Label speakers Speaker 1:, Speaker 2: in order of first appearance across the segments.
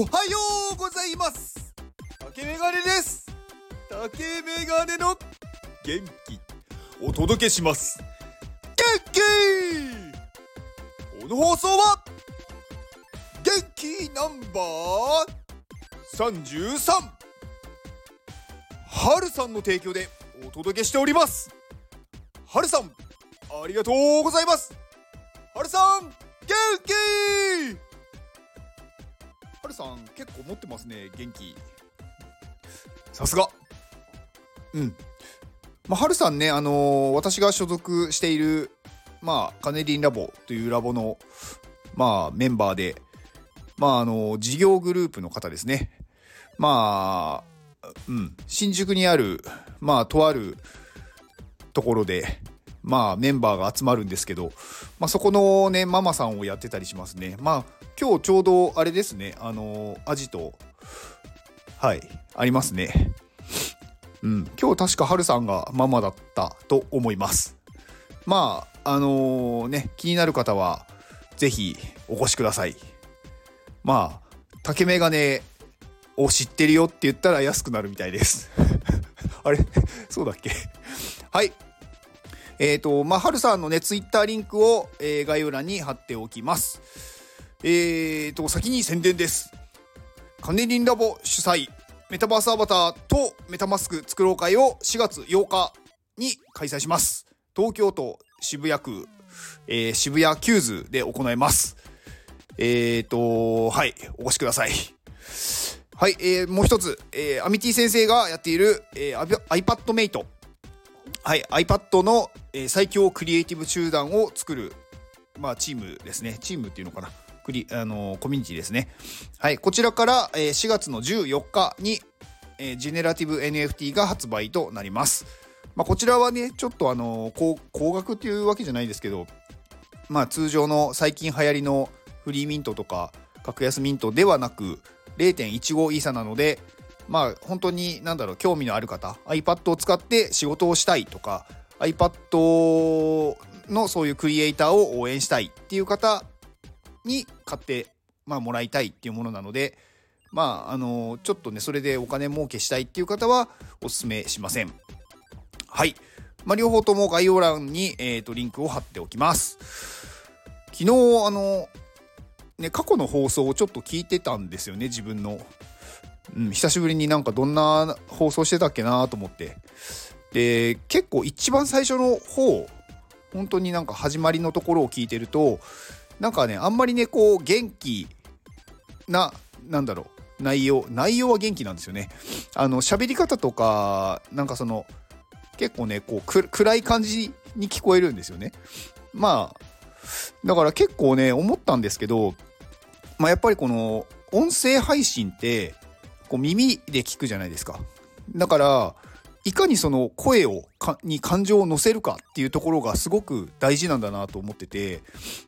Speaker 1: おはようございます。竹メガネです。竹メガネの元気。お届けします。元気。この放送は元気ナンバー33はるさん。の提供でお届けしております。はるさんありがとうございます。はるさんさん結構持ってますね元気。さすが。うん。まあはるさんねあのー私が所属しているまあカネリンラボというラボのまあメンバーでまああの事業グループの方ですね。まあうん。新宿にあるまあとあるところでまあメンバーが集まるんですけど、まあ、そこのねママさんをやってたりしますね。まあ今日ちょうどあれですね。あのアジトはい。ありますね。うん。今日確かハルさんがママだったと思います。まああのね気になる方はぜひお越しください。まあ竹メガネを知ってるよって言ったら安くなるみたいです。あれ？そうだっけ？はい。えっ、と、まあ、はるさんのね、ツイッターリンクを、えー概要欄に貼っておきます。えっ、と、先に宣伝です。カネリンラボ主催、メタバースアバターとメタマスク作ろう会を4月8日に開催します。東京都渋谷区、えー渋谷キューズで行います。えっ、と、はい、お越しください。はい、えーもう一つ、えーアミティ先生がやっている、えー、iPad メイト。はい、iPad の、えー最強クリエイティブ集団を作る、まあ、チームですね。チームっていうのかな。クリあのーコミュニティですね。はい、こちらから、えー4月の14日に、えージェネラティブ NFT が発売となります。まあ、こちらはね、ちょっとあのー高高額っていうわけじゃないですけど、まあ、通常の最近流行りのフリーミントとか格安ミントではなく0.15イーサなのでまあ本当に何だろう興味のある方 iPad を使って仕事をしたいとか iPad のそういうクリエイターを応援したいっていう方に買って、まあ、もらいたいっていうものなのでまああのちょっとねそれでお金儲けしたいっていう方はおすすめしません。はい、まあ、両方とも概要欄に、えー、とリンクを貼っておきます。昨日あのね過去の放送をちょっと聞いてたんですよね自分の。うん、久しぶりになんかどんな放送してたっけなと思って。で結構一番最初の方本当になんか始まりのところを聞いてるとなんかねあんまりねこう元気ななんだろう内容内容は元気なんですよねあの喋り方とかなんかその結構ねこう暗い感じに聞こえるんですよねまあだから結構ね思ったんですけどまあやっぱりこの音声配信ってこう耳で聞くじゃないですか。だからいかにその声をに感情を乗せるかっていうところがすごく大事なんだなと思ってて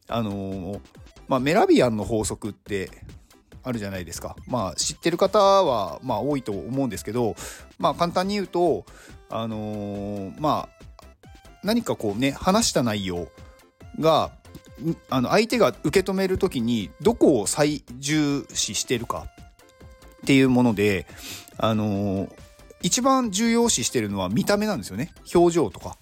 Speaker 1: あのーまあメラビアンの法則ってあるじゃないですか。まあ知ってる方はまあ多いと思うんですけどまあ簡単に言うとあのーまあ何かこうね話した内容があの相手が受け止める時にどこを最重視してるかっていうもので、あのー一番重要視してるのは見た目なんですよね。表情とか、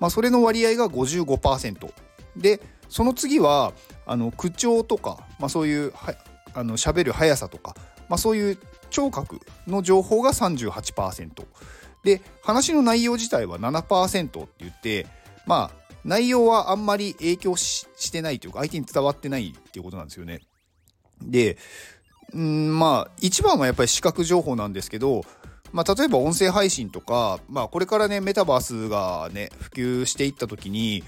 Speaker 1: まあ、それの割合が55%でその次はあの口調とか、まあ、そういうはあの喋る速さとか、まあ、そういう聴覚の情報が38%で話の内容自体は7%って言ってまあ内容はあんまり影響してないというか相手に伝わってないっていうことなんですよね。でうんまあ一番はやっぱり視覚情報なんですけど、まあ、例えば音声配信とか、まあ、これからねメタバースがね普及していった時に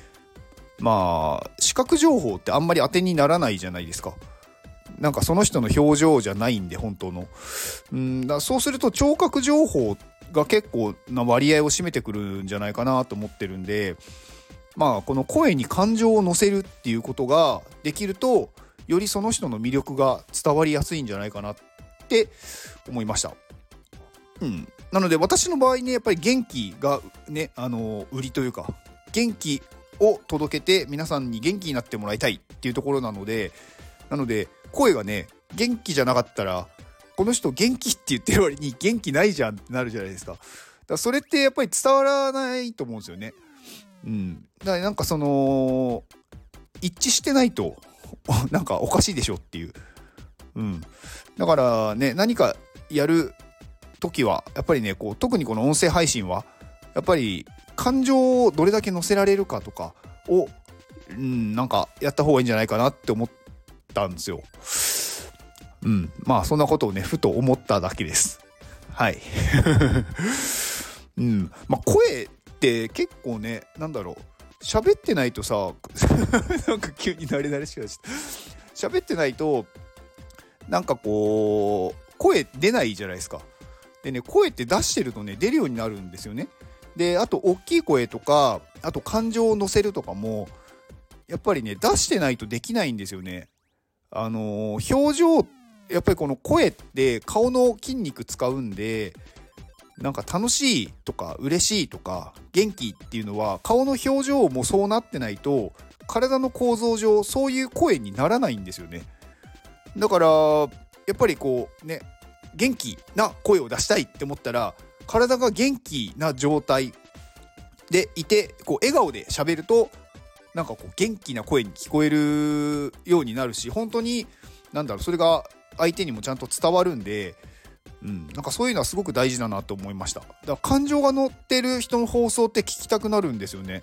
Speaker 1: まあ視覚情報ってあんまり当てにならないじゃないですか。なんかその人の表情じゃないんで本当の。うんだそうすると聴覚情報が結構な割合を占めてくるんじゃないかなと思ってるんでまあこの声に感情を乗せるっていうことができるとよりその人の魅力が伝わりやすいんじゃないかなって思いました。うん、なので私の場合ねやっぱり元気がねあの売りというか元気を届けて皆さんに元気になってもらいたいっていうところなのでなので声がね元気じゃなかったらこの人元気って言ってる割に元気ないじゃんってなるじゃないですか。だかそれってやっぱり伝わらないと思うんですよね。うん。だからなんかその一致してないと なんかおかしいでしょっていう。うん。だからね何かやる時はやっぱりねこう特にこの音声配信はやっぱり感情をどれだけ乗せられるかとかを、うん、なんかやった方がいいんじゃないかなって思ったんですよ。うん、まあそんなことをねふと思っただけです。はい。うん、まあ声って結構ねなんだろう喋ってないとさ なんか急に慣れ慣れしくなっちゃった喋ってないとなんかこう声出ないじゃないですか。でね声って出してるとね出るようになるんですよね。であと大きい声とかあと感情を乗せるとかもやっぱりね出してないとできないんですよね。あのー、表情やっぱりこの声って顔の筋肉使うんでなんか楽しいとか嬉しいとか元気っていうのは顔の表情もそうなってないと体の構造上そういう声にならないんですよね。だからやっぱりこうね元気な声を出したいって思ったら体が元気な状態でいてこう笑顔で喋るとなんかこう元気な声に聞こえるようになるし本当になんだろうそれが相手にもちゃんと伝わるんで、うん、なんかそういうのはすごく大事だなと思いました。だから感情が乗ってる人の放送って聞きたくなるんですよね。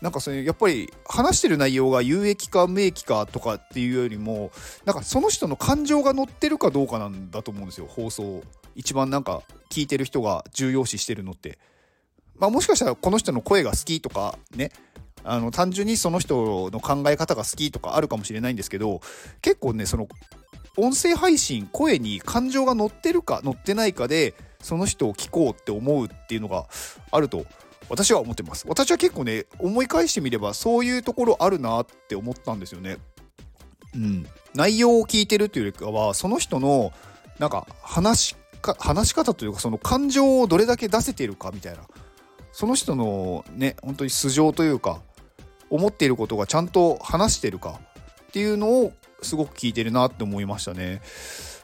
Speaker 1: なんかそれやっぱり話してる内容が有益か無益かとかっていうよりもなんかその人の感情が乗ってるかどうかなんだと思うんですよ放送。一番なんか聞いてる人が重要視してるのって。まあもしかしたらこの人の声が好きとかね。あの単純にその人の考え方が好きとかあるかもしれないんですけど結構ねその音声配信声に感情が乗ってるか乗ってないかでその人を聞こうって思うっていうのがあると私は思ってます。私は結構ね思い返してみればそういうところあるなって思ったんですよね。うん。内容を聞いてるっていうよりかはその人のなんか話か話し方というかその感情をどれだけ出せてるかみたいな。その人のね本当に素性というか思っていることがちゃんと話してるかっていうのをすごく聞いてるなって思いましたね。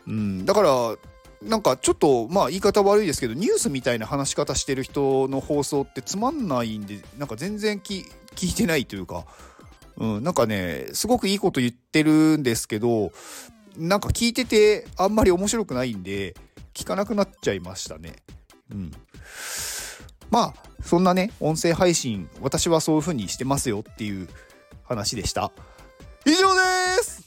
Speaker 1: うん、だからなんかちょっとまあ言い方悪いですけどニュースみたいな話し方してる人の放送ってつまんないんでなんか全然聞いてないというか、うん、なんかねすごくいいこと言ってるんですけどなんか聞いててあんまり面白くないんで聞かなくなっちゃいましたね。うん、まあそんなね音声配信私はそういう風にしてますよっていう話でした。以上です